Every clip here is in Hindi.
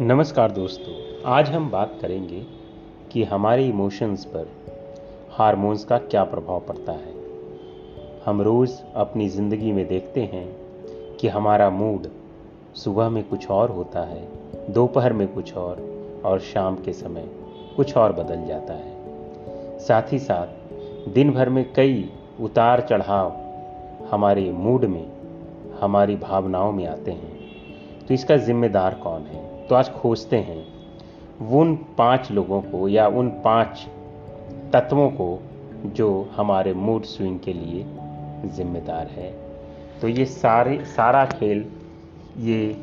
नमस्कार दोस्तों, आज हम बात करेंगे कि हमारे इमोशंस पर हार्मोन्स का क्या प्रभाव पड़ता है। हम रोज़ अपनी ज़िंदगी में देखते हैं कि हमारा मूड सुबह में कुछ और होता है, दोपहर में कुछ और और शाम के समय कुछ और बदल जाता है। साथ ही साथ, दिन भर में कई उतार चढ़ाव हमारे मूड में, हमारी भावनाओं में आते हैं। तो इसका जिम्मेदार कौन है? तो आज खोजते हैं, उन पाँच लोगों को या उन पाँच तत्वों को जो हमारे मूड स्विंग के लिए जिम्मेदार है। तो ये सारे, सारा खेल ये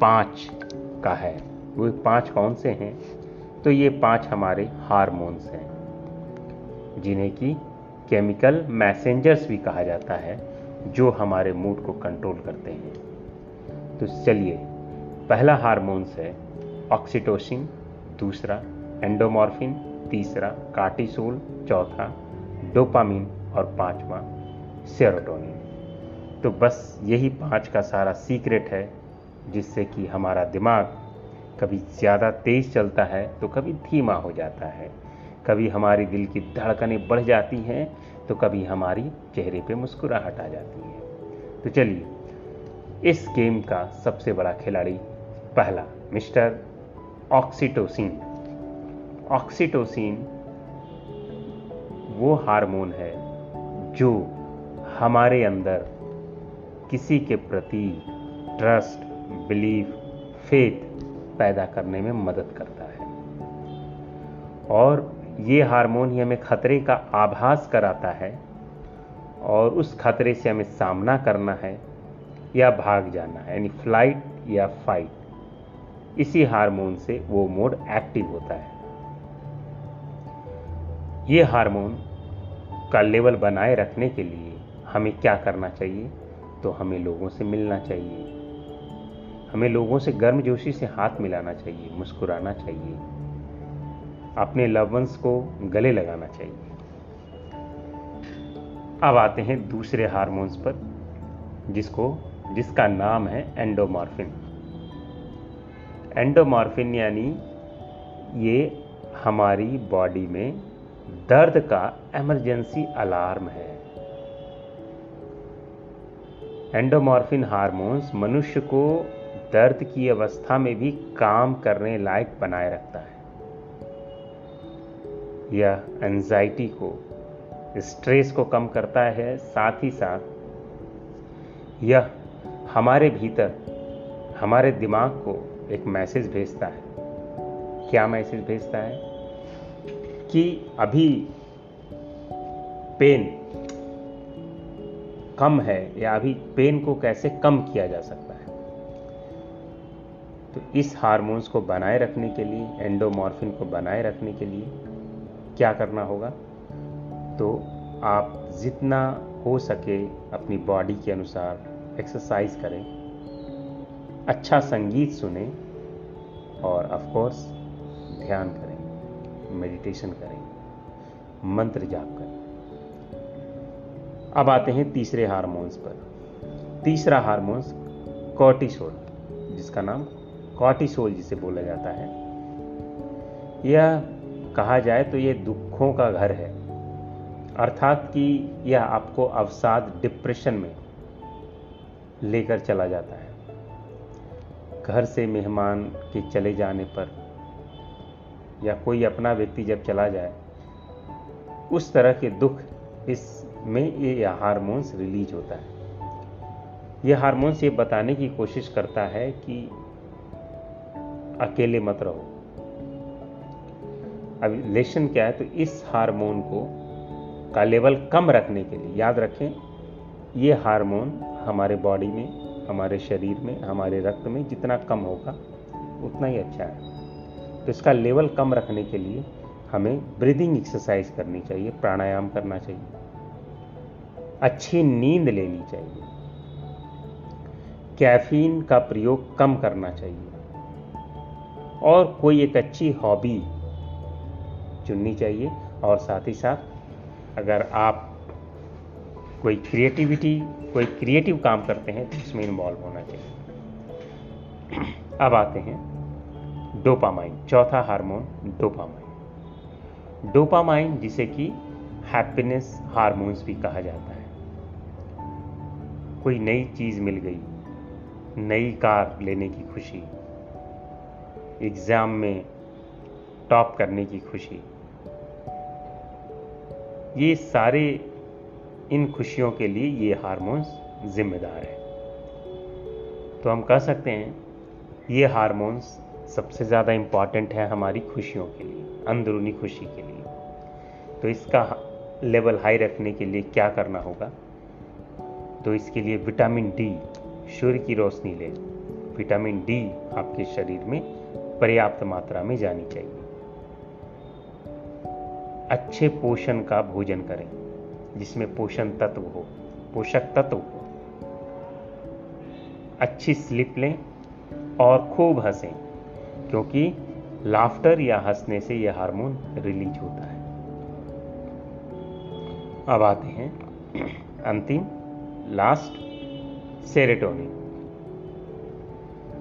पाँच का है। वो पाँच कौन से हैं? तो ये पाँच हमारे हार्मोन्स हैं, जिन्हें कि केमिकल मैसेंजर्स भी कहा जाता है, जो हमारे मूड को कंट्रोल करते हैं। तो चलिए पहला हार्मोन्स है ऑक्सीटोसिन, दूसरा एंडोमॉर्फिन, तीसरा कार्टिसोल, चौथा डोपामिन और पांचवा सेरोटोनिन। तो बस यही पाँच का सारा सीक्रेट है, जिससे कि हमारा दिमाग कभी ज़्यादा तेज़ चलता है तो कभी धीमा हो जाता है। कभी हमारी दिल की धड़कनें बढ़ जाती हैं तो कभी हमारी चेहरे पे मुस्कुराहट आ जाती है। तो चलिए, इस गेम का सबसे बड़ा खिलाड़ी पहला, मिस्टर ऑक्सीटोसिन। ऑक्सीटोसिन वो हार्मोन है जो हमारे अंदर किसी के प्रति ट्रस्ट, बिलीफ, फेथ पैदा करने में मदद करता है। और ये हार्मोन ही हमें खतरे का आभास कराता है और उस खतरे से हमें सामना करना है या भाग जाना है, यानी फ़्लाइट या फाइट इसी हार्मोन से वो मोड एक्टिव होता है। ये हार्मोन का लेवल बनाए रखने के लिए हमें क्या करना चाहिए? तो हमें लोगों से मिलना चाहिए। हमें लोगों से गर्मजोशी से हाथ मिलाना चाहिए, मुस्कुराना चाहिए। अपने लवंस को गले लगाना चाहिए। अब आते हैं दूसरे हार्मोन्स पर, जिसको, जिसका नाम है एंडोमॉर्फिन एंडोमॉर्फिन यानी ये हमारी बॉडी में दर्द का एमरजेंसी अलार्म है। एंडोमॉर्फिन हार्मोन्स मनुष्य को दर्द की अवस्था में भी काम करने लायक बनाए रखता है। यह एंजाइटी को स्ट्रेस को कम करता है, साथ ही साथ यह हमारे भीतर, हमारे दिमाग को एक मैसेज भेजता है। क्या मैसेज भेजता है? कि अभी पेन कम है या अभी पेन को कैसे कम किया जा सकता है? तो इस हार्मोन्स को बनाए रखने के लिए, एंडोमॉर्फिन को बनाए रखने के लिए क्या करना होगा? तो आप जितना हो सके अपनी बॉडी के अनुसार एक्सरसाइज करें। अच्छा संगीत सुने और ऑफ़ कोर्स ध्यान करें मेडिटेशन करें, मंत्र जाप करें। अब आते हैं तीसरे हार्मोन्स पर। तीसरा हार्मोन्स कॉर्टिसोल, जिसका नाम कॉर्टिसोल जिसे बोला जाता है। यह कहा जाए तो यह दुखों का घर है। अर्थात कि यह आपको अवसाद डिप्रेशन में लेकर चला जाता है। घर से मेहमान के चले जाने पर, या कोई अपना व्यक्ति जब चला जाए, उस तरह के दुख इसमें ये हारमोन्स रिलीज़ होता है। ये हारमोन्स ये बताने की कोशिश करता है कि अकेले मत रहो। अब लेशन क्या है? तो इस हार्मोन को का लेवल कम रखने के लिए, याद रखें, ये हार्मोन हमारे बॉडी में हमारे शरीर में, हमारे रक्त में जितना कम होगा, उतना ही अच्छा है। तो इसका लेवल कम रखने के लिए हमें ब्रीदिंग एक्सरसाइज करनी चाहिए, प्राणायाम करना चाहिए। अच्छी नींद लेनी चाहिए। कैफीन का प्रयोग कम करना चाहिए। और कोई एक अच्छी हॉबी चुननी चाहिए। और साथ ही साथ अगर आप कोई क्रिएटिविटी कोई क्रिएटिव काम करते हैं तो इसमें इन्वॉल्व होना चाहिए। अब आते हैं डोपामाइन चौथा हार्मोन डोपामाइन डोपामाइन जिसे कि हैप्पीनेस हार्मोन्स भी कहा जाता है। कोई नई चीज़ मिल गई, नई कार लेने की खुशी एग्ज़ाम में टॉप करने की खुशी, ये सारे इन खुशियों के लिए ये हार्मोन्स जिम्मेदार है। तो हम कह सकते हैं, ये हार्मोन्स सबसे ज़्यादा इंपॉर्टेंट है हमारी खुशियों के लिए, अंदरूनी खुशी के लिए। तो इसका लेवल हाई रखने के लिए क्या करना होगा? तो इसके लिए विटामिन डी सूर्य की रोशनी ले। विटामिन डी आपके शरीर में पर्याप्त मात्रा में जानी चाहिए। अच्छे पोषण का भोजन करें। जिसमें पोषण तत्व हो, पोषक तत्व हो। अच्छी स्लिप लें और खूब हंसें, क्योंकि लाफ्टर या हंसने से यह हार्मोन रिलीज़ होता है। अब आते हैं अंतिम लास्ट सेरेटोनिन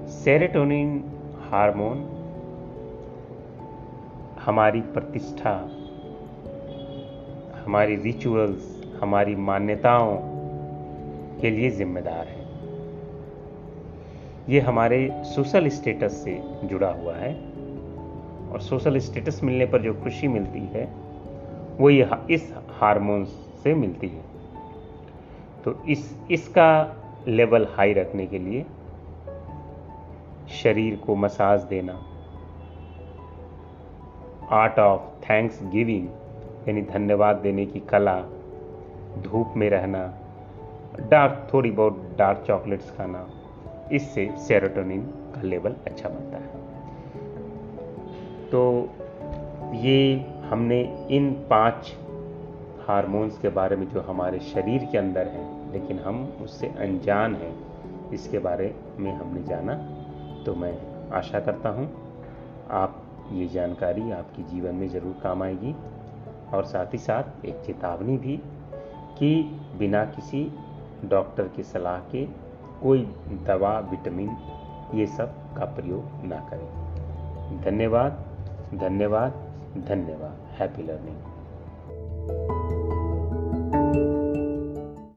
सेरेटोनिन हार्मोन हमारी प्रतिष्ठा हमारी रिचुअल्स हमारी मान्यताओं के लिए जिम्मेदार है। ये हमारे सोशल स्टेटस से जुड़ा हुआ है और सोशल स्टेटस मिलने पर जो खुशी मिलती है, वो ये इस हार्मोन्स से मिलती है। तो इस, इसका लेवल हाई रखने के लिए शरीर को मसाज देना आर्ट ऑफ़ थैंक्स गिविंग यानी धन्यवाद देने की कला, धूप में रहना, डार्क, थोड़ी बहुत डार्क चॉकलेट्स खाना, इससे सेरोटोनिन का लेवल अच्छा बनता है। तो ये हमने इन पाँच हार्मोन्स के बारे में जो हमारे शरीर के अंदर हैं, लेकिन हम उससे अनजान हैं, इसके बारे में हमने जाना। तो मैं आशा करता हूँ आप ये जानकारी आपके जीवन में ज़रूर काम आएगी। और साथ ही साथ एक चेतावनी भी कि बिना किसी डॉक्टर की सलाह के कोई दवा, विटामिन, ये सब का प्रयोग ना करें। धन्यवाद धन्यवाद धन्यवाद। Happy learning